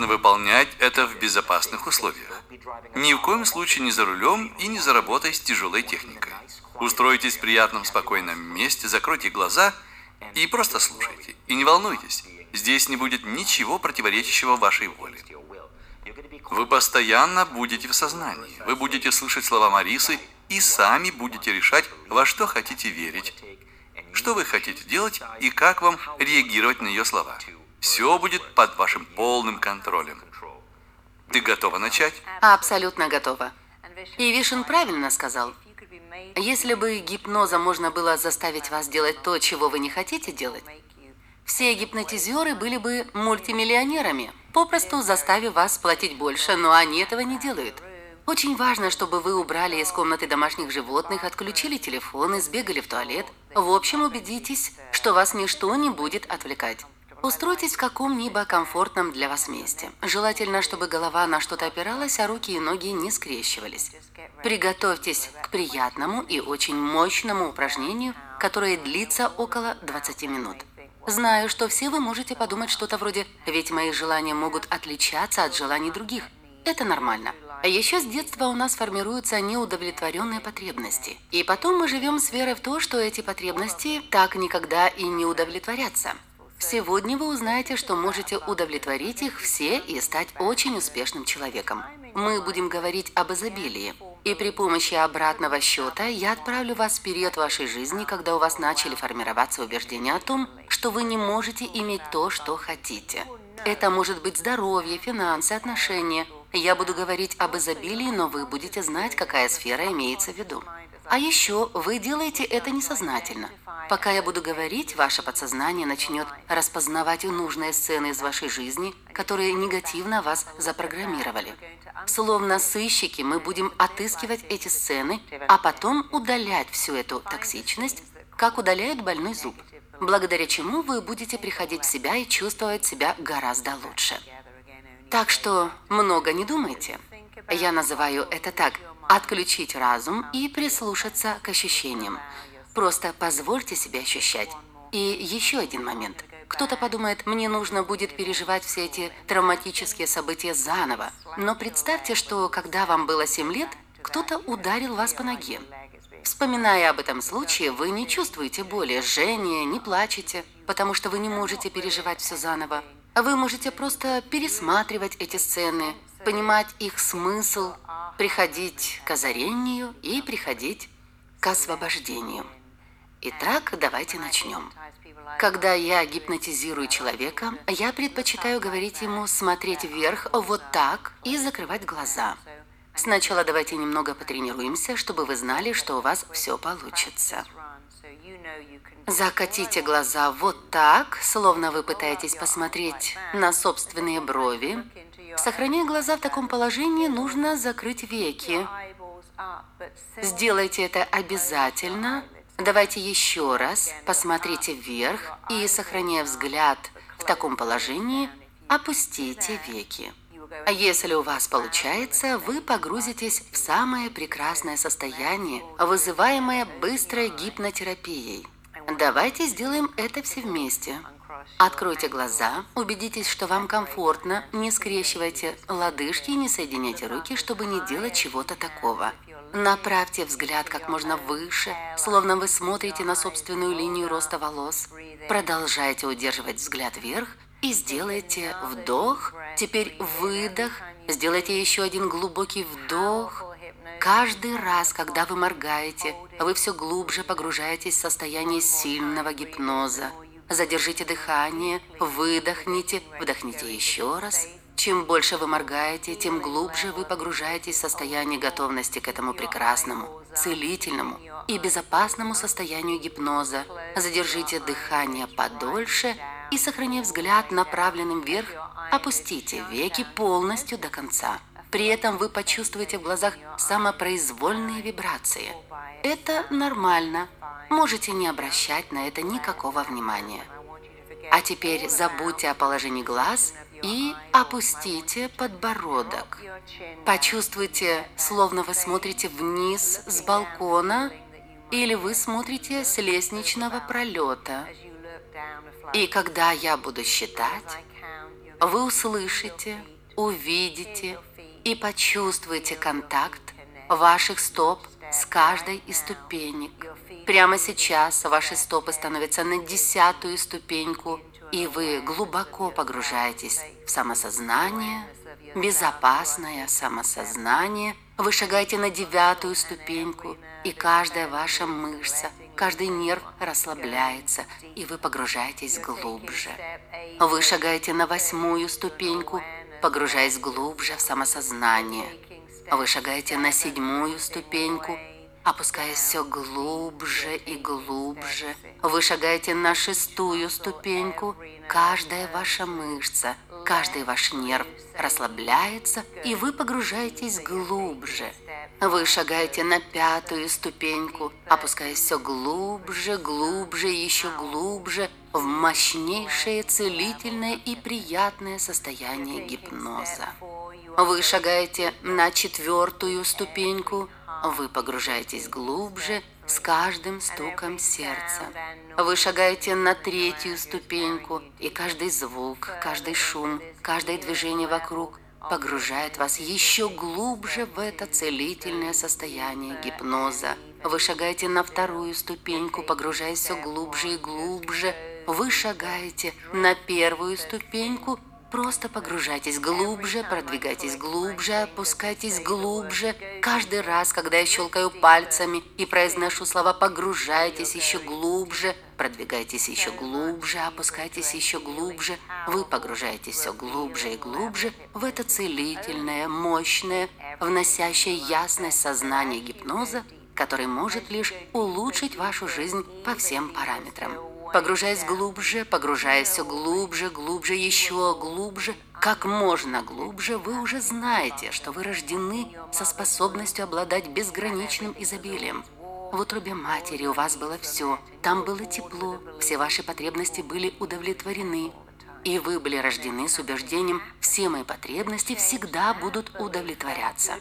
нужно выполнять это в безопасных условиях. Ни в коем случае не за рулем и не за работой с тяжелой техникой. Устройтесь в приятном спокойном месте, закройте глаза и просто слушайте. И не волнуйтесь, здесь не будет ничего противоречащего вашей воле. Вы постоянно будете в сознании. Вы будете слышать слова Марисы и сами будете решать, во что хотите верить, что вы хотите делать и как вам реагировать на ее слова. Все будет под вашим полным контролем. Ты готова начать? Абсолютно готова. И Вишен правильно сказал. Если бы гипнозом можно было заставить вас делать то, чего вы не хотите делать, все гипнотизеры были бы мультимиллионерами, попросту заставив вас платить больше, но они этого не делают. Очень важно, чтобы вы убрали из комнаты домашних животных, отключили телефоны, сбегали в туалет. В общем, убедитесь, что вас ничто не будет отвлекать. Устройтесь в каком-либо комфортном для вас месте. Желательно, чтобы голова на что-то опиралась, а руки и ноги не скрещивались. Приготовьтесь к приятному и очень мощному упражнению, которое длится около 20 минут. Знаю, что все вы можете подумать что-то вроде «ведь мои желания могут отличаться от желаний других». Это нормально. А еще с детства у нас формируются неудовлетворенные потребности. И потом мы живем с верой в то, что эти потребности так никогда и не удовлетворятся. Сегодня вы узнаете, что можете удовлетворить их все и стать очень успешным человеком. Мы будем говорить об изобилии. И при помощи обратного счета я отправлю вас в период вашей жизни, когда у вас начали формироваться убеждения о том, что вы не можете иметь то, что хотите. Это может быть здоровье, финансы, отношения – я буду говорить об изобилии, но вы будете знать, какая сфера имеется в виду. А еще вы делаете это несознательно. Пока я буду говорить, ваше подсознание начнет распознавать нужные сцены из вашей жизни, которые негативно вас запрограммировали. Словно сыщики мы будем отыскивать эти сцены, а потом удалять всю эту токсичность, как удаляют больной зуб, благодаря чему вы будете приходить в себя и чувствовать себя гораздо лучше. Так что много не думайте. Я называю это так – отключить разум и прислушаться к ощущениям. Просто позвольте себе ощущать. И еще один момент. Кто-то подумает, мне нужно будет переживать все эти травматические события заново. Но представьте, что когда вам было 7 лет, кто-то ударил вас по ноге. Вспоминая об этом случае, вы не чувствуете боли, жжения, не плачете, потому что вы не можете переживать все заново. Вы можете просто пересматривать эти сцены, понимать их смысл, приходить к озарению и приходить к освобождению. Итак, давайте начнем. Когда я гипнотизирую человека, я предпочитаю говорить ему смотреть вверх вот так и закрывать глаза. Сначала давайте немного потренируемся, чтобы вы знали, что у вас все получится. Закатите глаза вот так, словно вы пытаетесь посмотреть на собственные брови. Сохраняя глаза в таком положении, нужно закрыть веки. Сделайте это обязательно. Давайте еще раз. Посмотрите вверх и, сохраняя взгляд в таком положении, опустите веки. А если у вас получается, вы погрузитесь в самое прекрасное состояние, вызываемое быстрой гипнотерапией. Давайте сделаем это все вместе. Откройте глаза, убедитесь, что вам комфортно, не скрещивайте лодыжки и не соединяйте руки, чтобы не делать чего-то такого. Направьте взгляд как можно выше, словно вы смотрите на собственную линию роста волос. Продолжайте удерживать взгляд вверх и сделайте вдох, теперь выдох, сделайте еще один глубокий вдох. Каждый раз, когда вы моргаете, вы все глубже погружаетесь в состояние сильного гипноза. Задержите дыхание, выдохните, вдохните еще раз. Чем больше вы моргаете, тем глубже вы погружаетесь в состояние готовности к этому прекрасному, целительному и безопасному состоянию гипноза. Задержите дыхание подольше и, сохраняя взгляд направленным вверх, опустите веки полностью до конца. При этом вы почувствуете в глазах самопроизвольные вибрации. Это нормально. Можете не обращать на это никакого внимания. А теперь забудьте о положении глаз и опустите подбородок. Почувствуйте, словно вы смотрите вниз с балкона или вы смотрите с лестничного пролета. И когда я буду считать, вы услышите, увидите и почувствуете контакт ваших стоп с каждой из ступенек. Прямо сейчас ваши стопы становятся на десятую ступеньку, и вы глубоко погружаетесь в самосознание, безопасное самосознание. Вы шагаете на девятую ступеньку, и каждая ваша мышца, каждый нерв расслабляется, и вы погружаетесь глубже. Вы шагаете на восьмую ступеньку, погружаясь глубже в самосознание. Вы шагаете на седьмую ступеньку, опускаясь все глубже и глубже. Вы шагаете на шестую ступеньку. Каждая ваша мышца, каждый ваш нерв расслабляется, и вы погружаетесь глубже. Вы шагаете на пятую ступеньку, опускаясь все глубже, глубже, еще глубже в мощнейшее целительное и приятное состояние гипноза. Вы шагаете на четвертую ступеньку, вы погружаетесь глубже с каждым стуком сердца. Вы шагаете на третью ступеньку, и каждый звук, каждый шум, каждое движение вокруг погружает вас еще глубже в это целительное состояние гипноза. Вы шагаете на вторую ступеньку, погружаясь все глубже и глубже. Вы шагаете на первую ступеньку, Просто погружайтесь глубже, продвигайтесь глубже, опускайтесь глубже. Каждый раз, когда я щелкаю пальцами и произношу слова «погружайтесь еще глубже», продвигайтесь еще глубже, опускайтесь еще глубже. Вы погружаетесь все глубже и глубже в это целительное, мощное, вносящее ясность сознание гипноза, который может лишь улучшить вашу жизнь по всем параметрам. Погружаясь глубже, погружаясь все глубже, глубже, еще глубже, как можно глубже, вы уже знаете, что вы рождены со способностью обладать безграничным изобилием. В утробе матери у вас было все. Там было тепло, все ваши потребности были удовлетворены. И вы были рождены с убеждением, все мои потребности всегда будут удовлетворяться.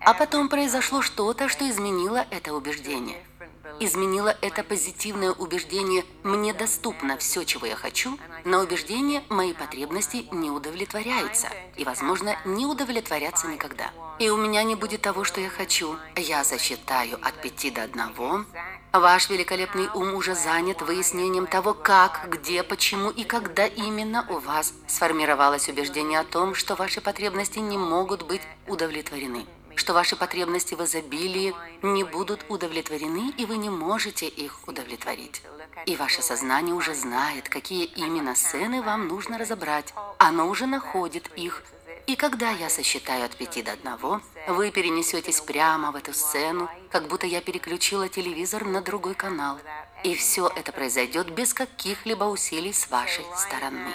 А потом произошло что-то, что изменило это убеждение – изменило это позитивное убеждение «мне доступно все, чего я хочу», на убеждение «мои потребности не удовлетворяются» и, возможно, не удовлетворятся никогда. И у меня не будет того, что я хочу. Я засчитаю от пяти до одного. Ваш великолепный ум уже занят выяснением того, как, где, почему и когда именно у вас сформировалось убеждение о том, что ваши потребности не могут быть удовлетворены что ваши потребности в изобилии не будут удовлетворены, и вы не можете их удовлетворить. И ваше сознание уже знает, какие именно сцены вам нужно разобрать. Оно уже находит их. И когда я сосчитаю от пяти до одного, вы перенесетесь прямо в эту сцену, как будто я переключила телевизор на другой канал. И все это произойдет без каких-либо усилий с вашей стороны.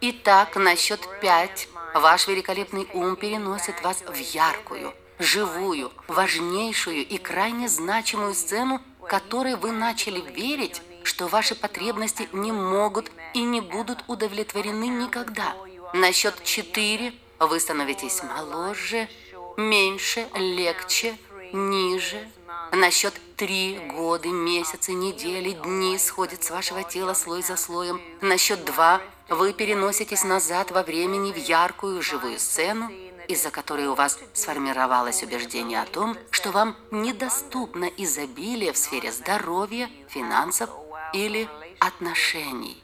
Итак, на счет пять ваш великолепный ум переносит вас в яркую, живую, важнейшую и крайне значимую сцену, которой вы начали верить, что ваши потребности не могут и не будут удовлетворены никогда. На счет четыре вы становитесь моложе, меньше, легче, ниже. На счет три годы, месяцы, недели, дни сходят с вашего тела слой за слоем. На счет два вы переноситесь назад во времени в яркую живую сцену, из-за которой у вас сформировалось убеждение о том, что вам недоступно изобилие в сфере здоровья, финансов или отношений.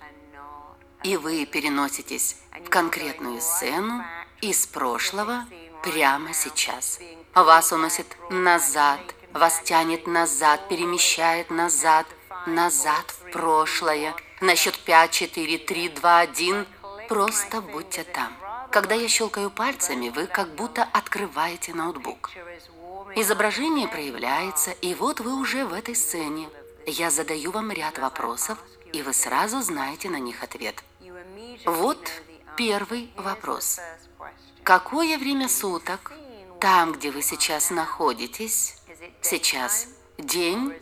И вы переноситесь в конкретную сцену из прошлого прямо сейчас. Вас уносит назад, вас тянет назад, перемещает назад, назад в прошлое. На счет 5, 4, 3, 2, 1. Просто будьте там. Когда я щелкаю пальцами, вы как будто открываете ноутбук. Изображение проявляется, и вот вы уже в этой сцене. Я задаю вам ряд вопросов, и вы сразу знаете на них ответ. Вот первый вопрос. Какое время суток там, где вы сейчас находитесь, сейчас день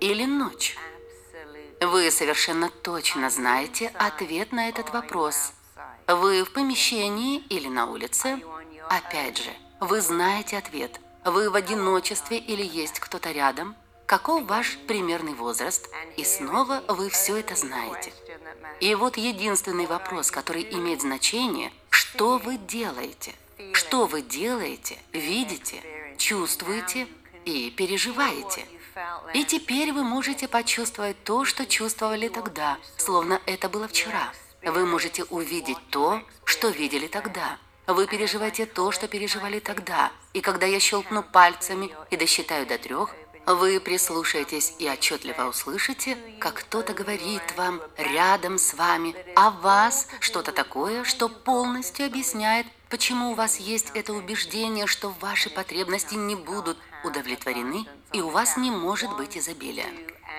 или ночь? Вы совершенно точно знаете ответ на этот вопрос – вы в помещении или на улице? Опять же, вы знаете ответ. Вы в одиночестве или есть кто-то рядом? каков ваш примерный возраст, и снова вы все это знаете. И вот единственный вопрос, который имеет значение, что вы делаете? Что вы делаете, видите, чувствуете и переживаете? И теперь вы можете почувствовать то, что чувствовали тогда, словно это было вчера. Вы можете увидеть то, что видели тогда. Вы переживаете то, что переживали тогда. И когда я щелкну пальцами и досчитаю до трех, вы прислушаетесь и отчетливо услышите, как кто-то говорит вам рядом с вами о вас что-то такое, что полностью объясняет, почему у вас есть это убеждение, что ваши потребности не будут удовлетворены и у вас не может быть изобилия.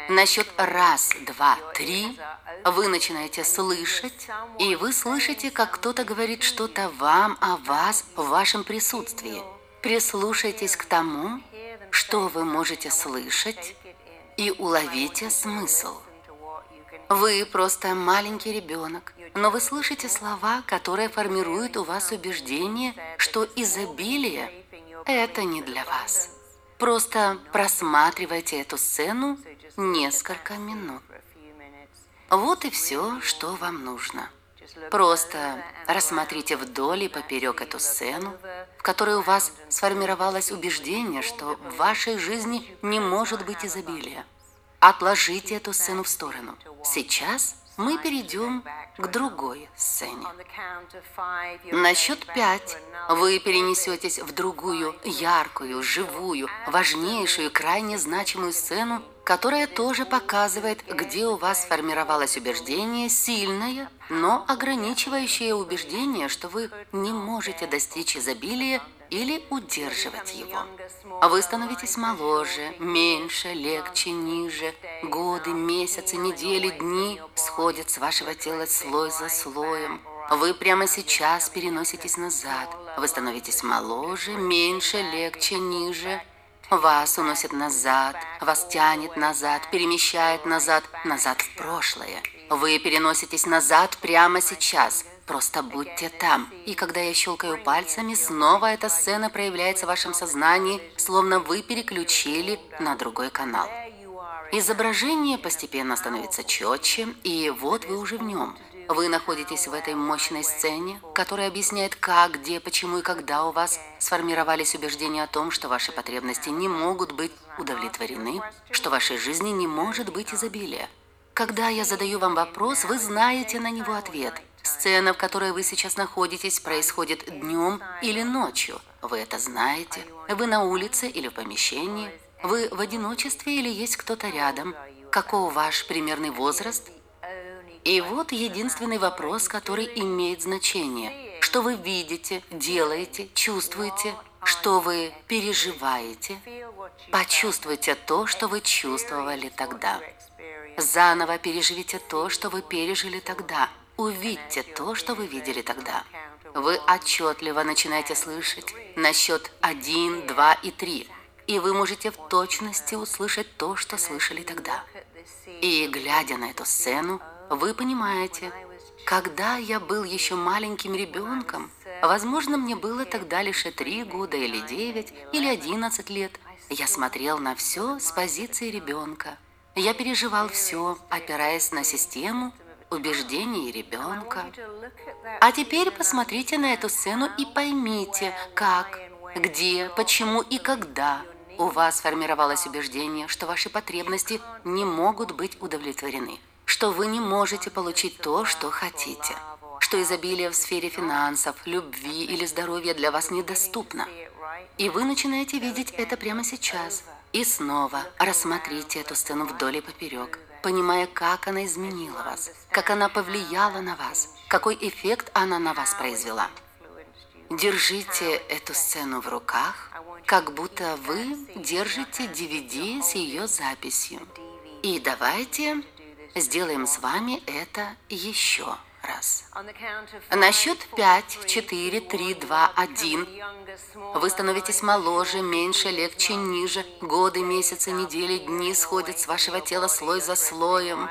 На счет раз, два, три вы начинаете слышать, и вы слышите, как кто-то говорит что-то вам о вас в вашем присутствии. Прислушайтесь к тому, что вы можете слышать, и уловите смысл. Вы просто маленький ребенок, но вы слышите слова, которые формируют у вас убеждение, что изобилие – это не для вас. Просто просматривайте эту сцену несколько минут. Вот и все, что вам нужно. Просто рассмотрите вдоль и поперек эту сцену, в которой у вас сформировалось убеждение, что в вашей жизни не может быть изобилия. Отложите эту сцену в сторону. Сейчас мы перейдем к другой сцене. На счет пять вы перенесетесь в другую, яркую, живую, важнейшую, крайне значимую сцену, которая тоже показывает, где у вас сформировалось убеждение сильное, но ограничивающее убеждение, что вы не можете достичь изобилия или удерживать его. Вы становитесь моложе, меньше, легче, ниже. Годы, месяцы, недели, дни сходят с вашего тела слой за слоем. Вы прямо сейчас переноситесь назад. Вы становитесь моложе, меньше, легче, ниже. Вас уносит назад, вас тянет назад, перемещает назад, назад в прошлое. Вы переноситесь назад прямо сейчас. Просто будьте там. И когда я щелкаю пальцами, снова эта сцена проявляется в вашем сознании, словно вы переключили на другой канал. Изображение постепенно становится четче, и вот вы уже в нем. Вы находитесь в этой мощной сцене, которая объясняет, как, где, почему и когда у вас сформировались убеждения о том, что ваши потребности не могут быть удовлетворены, что в вашей жизни не может быть изобилия. Когда я задаю вам вопрос, вы знаете на него ответ. Сцена, в которой вы сейчас находитесь, происходит днем или ночью. Вы это знаете. Вы на улице или в помещении. Вы в одиночестве или есть кто-то рядом. Каков ваш примерный возраст? И вот единственный вопрос, который имеет значение. Что вы видите, делаете, чувствуете, что вы переживаете? Почувствуйте то, что вы чувствовали тогда. Заново переживите то, что вы пережили тогда. Увидьте то, что вы видели тогда. Вы отчетливо начинаете слышать на счет 1, 2 и 3. И вы можете в точности услышать то, что слышали тогда. И глядя на эту сцену, вы понимаете, когда я был еще маленьким ребенком, возможно, мне было тогда лишь три года или девять, или одиннадцать лет, я смотрел на все с позиции ребенка. Я переживал все, опираясь на систему убеждений ребенка. А теперь посмотрите на эту сцену и поймите, как, где, почему и когда у вас сформировалось убеждение, что ваши потребности не могут быть удовлетворены что вы не можете получить то, что хотите, что изобилие в сфере финансов, любви или здоровья для вас недоступно. И вы начинаете видеть это прямо сейчас. И снова рассмотрите эту сцену вдоль и поперек, понимая, как она изменила вас, как она повлияла на вас, какой эффект она на вас произвела. Держите эту сцену в руках, как будто вы держите DVD с ее записью. И давайте сделаем с вами это еще раз. На счет 5, 4, 3, 2, 1 вы становитесь моложе, меньше, легче, ниже. Годы, месяцы, недели, дни сходят с вашего тела слой за слоем.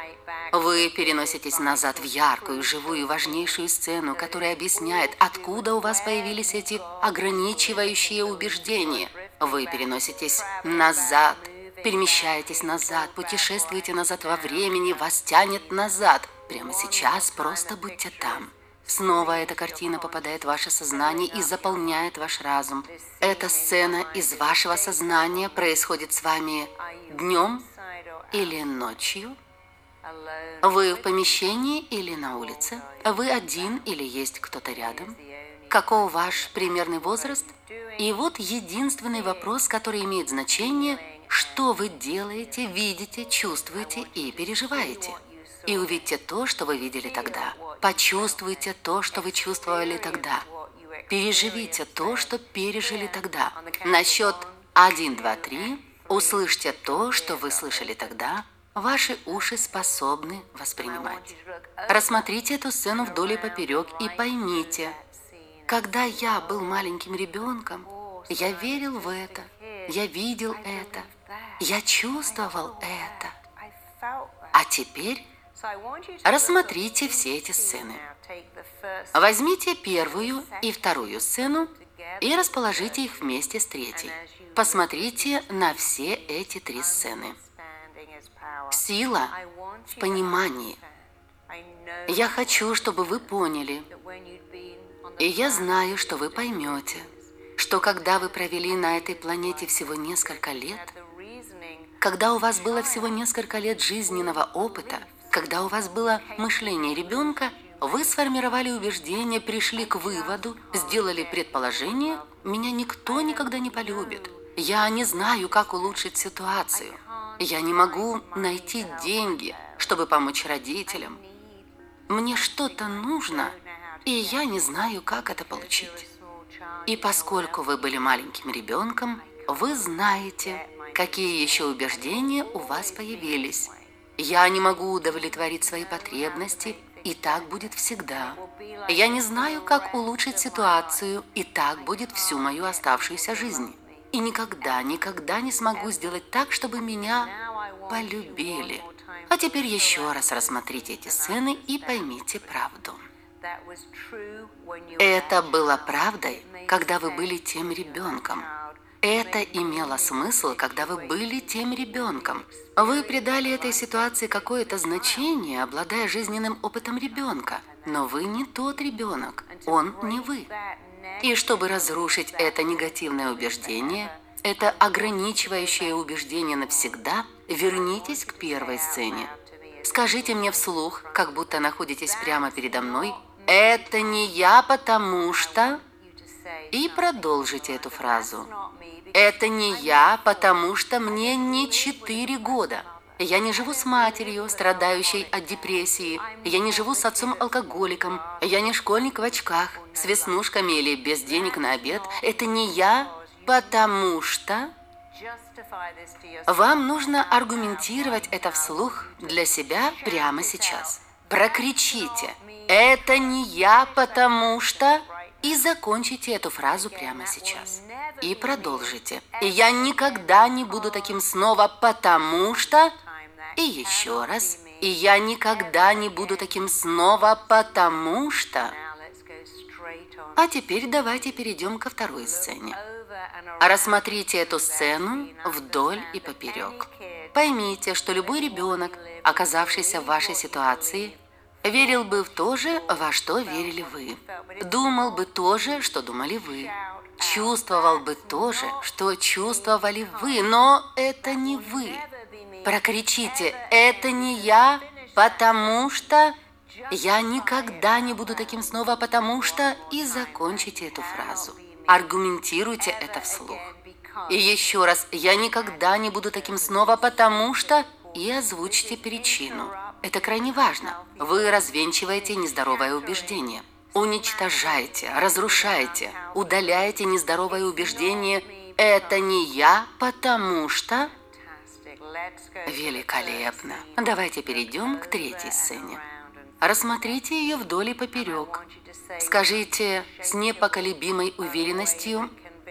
Вы переноситесь назад в яркую, живую, важнейшую сцену, которая объясняет, откуда у вас появились эти ограничивающие убеждения. Вы переноситесь назад перемещаетесь назад, путешествуете назад во времени, вас тянет назад. Прямо сейчас просто будьте там. Снова эта картина попадает в ваше сознание и заполняет ваш разум. Эта сцена из вашего сознания происходит с вами днем или ночью. Вы в помещении или на улице? Вы один или есть кто-то рядом? Каков ваш примерный возраст? И вот единственный вопрос, который имеет значение, что вы делаете, видите, чувствуете и переживаете. И увидьте то, что вы видели тогда. Почувствуйте то, что вы чувствовали тогда. Переживите то, что пережили тогда. На счет 1, 2, 3 услышьте то, что вы слышали тогда. Ваши уши способны воспринимать. Рассмотрите эту сцену вдоль и поперек и поймите, когда я был маленьким ребенком, я верил в это, я видел это, я чувствовал это. А теперь Рассмотрите все эти сцены. Возьмите первую и вторую сцену и расположите их вместе с третьей. Посмотрите на все эти три сцены. Сила в понимании. Я хочу, чтобы вы поняли, и я знаю, что вы поймете, что когда вы провели на этой планете всего несколько лет, когда у вас было всего несколько лет жизненного опыта, когда у вас было мышление ребенка, вы сформировали убеждение, пришли к выводу, сделали предположение, меня никто никогда не полюбит. Я не знаю, как улучшить ситуацию. Я не могу найти деньги, чтобы помочь родителям. Мне что-то нужно, и я не знаю, как это получить. И поскольку вы были маленьким ребенком, вы знаете, какие еще убеждения у вас появились. Я не могу удовлетворить свои потребности, и так будет всегда. Я не знаю, как улучшить ситуацию, и так будет всю мою оставшуюся жизнь. И никогда, никогда не смогу сделать так, чтобы меня полюбили. А теперь еще раз рассмотрите эти сцены и поймите правду. Это было правдой, когда вы были тем ребенком, это имело смысл, когда вы были тем ребенком. Вы придали этой ситуации какое-то значение, обладая жизненным опытом ребенка. Но вы не тот ребенок, он не вы. И чтобы разрушить это негативное убеждение, это ограничивающее убеждение навсегда, вернитесь к первой сцене. Скажите мне вслух, как будто находитесь прямо передо мной, «Это не я, потому что...» И продолжите эту фразу. Это не я, потому что мне не четыре года. Я не живу с матерью, страдающей от депрессии. Я не живу с отцом-алкоголиком. Я не школьник в очках, с веснушками или без денег на обед. Это не я, потому что... Вам нужно аргументировать это вслух для себя прямо сейчас. Прокричите. Это не я, потому что... И закончите эту фразу прямо сейчас. И продолжите. И я никогда не буду таким снова, потому что... И еще раз. И я никогда не буду таким снова, потому что... А теперь давайте перейдем ко второй сцене. Рассмотрите эту сцену вдоль и поперек. Поймите, что любой ребенок, оказавшийся в вашей ситуации, верил бы в то же, во что верили вы. Думал бы то же, что думали вы. Чувствовал бы то же, что чувствовали вы, но это не вы. Прокричите, это не я, потому что... Я никогда не буду таким снова, потому что... И закончите эту фразу. Аргументируйте это вслух. И еще раз, я никогда не буду таким снова, потому что... И озвучьте причину. Это крайне важно. Вы развенчиваете нездоровое убеждение. Уничтожаете, разрушаете, удаляете нездоровое убеждение «это не я, потому что…» Великолепно. Давайте перейдем к третьей сцене. Рассмотрите ее вдоль и поперек. Скажите с непоколебимой уверенностью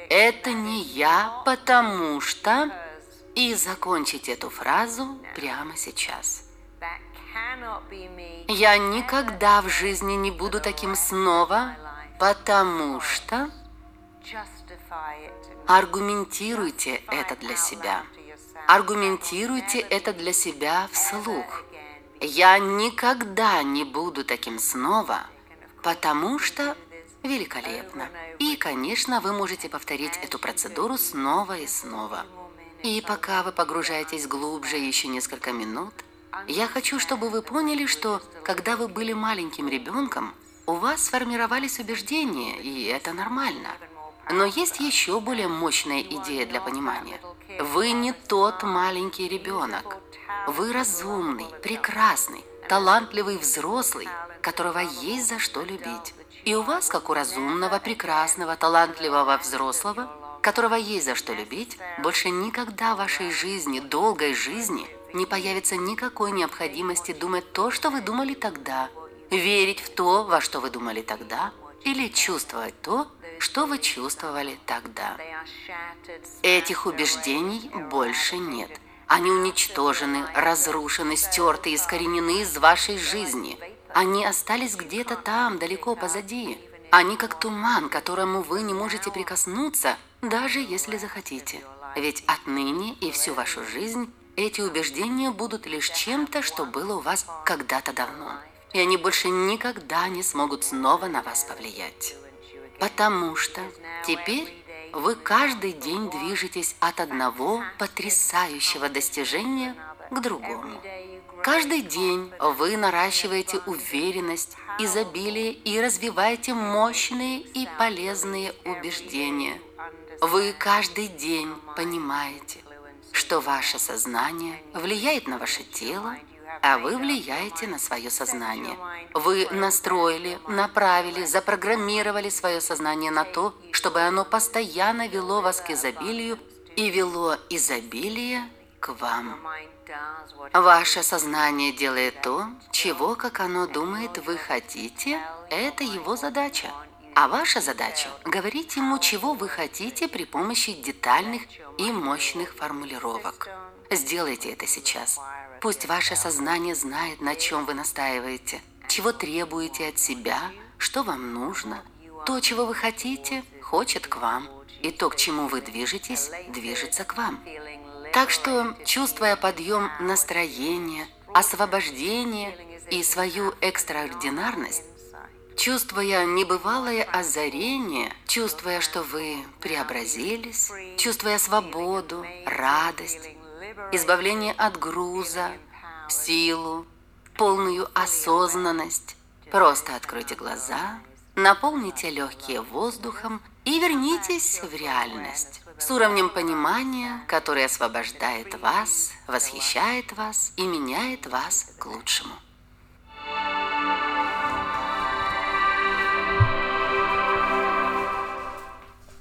«это не я, потому что…» и закончите эту фразу прямо сейчас. Я никогда в жизни не буду таким снова, потому что... Аргументируйте это для себя. аргументируйте это для себя вслух. Я никогда не буду таким снова, потому что великолепно. И, конечно, вы можете повторить эту процедуру снова и снова. И пока вы погружаетесь глубже еще несколько минут, я хочу, чтобы вы поняли, что когда вы были маленьким ребенком, у вас сформировались убеждения, и это нормально. Но есть еще более мощная идея для понимания. Вы не тот маленький ребенок. Вы разумный, прекрасный, талантливый взрослый, которого есть за что любить. И у вас, как у разумного, прекрасного, талантливого взрослого, которого есть за что любить, больше никогда в вашей жизни, долгой жизни, не появится никакой необходимости думать то, что вы думали тогда, верить в то, во что вы думали тогда, или чувствовать то, что вы чувствовали тогда. Этих убеждений больше нет. Они уничтожены, разрушены, стерты, искоренены из вашей жизни. Они остались где-то там, далеко позади. Они как туман, которому вы не можете прикоснуться, даже если захотите. Ведь отныне и всю вашу жизнь эти убеждения будут лишь чем-то, что было у вас когда-то давно. И они больше никогда не смогут снова на вас повлиять. Потому что теперь вы каждый день движетесь от одного потрясающего достижения к другому. Каждый день вы наращиваете уверенность, изобилие и развиваете мощные и полезные убеждения. Вы каждый день понимаете, что ваше сознание влияет на ваше тело, а вы влияете на свое сознание. Вы настроили, направили, запрограммировали свое сознание на то, чтобы оно постоянно вело вас к изобилию и вело изобилие к вам. Ваше сознание делает то, чего, как оно думает, вы хотите, это его задача. А ваша задача – говорить ему, чего вы хотите при помощи детальных и мощных формулировок. Сделайте это сейчас. Пусть ваше сознание знает, на чем вы настаиваете, чего требуете от себя, что вам нужно. То, чего вы хотите, хочет к вам. И то, к чему вы движетесь, движется к вам. Так что, чувствуя подъем настроения, освобождение и свою экстраординарность, чувствуя небывалое озарение, чувствуя, что вы преобразились, чувствуя свободу, радость, избавление от груза, силу, полную осознанность, просто откройте глаза, наполните легкие воздухом и вернитесь в реальность с уровнем понимания, который освобождает вас, восхищает вас и меняет вас к лучшему.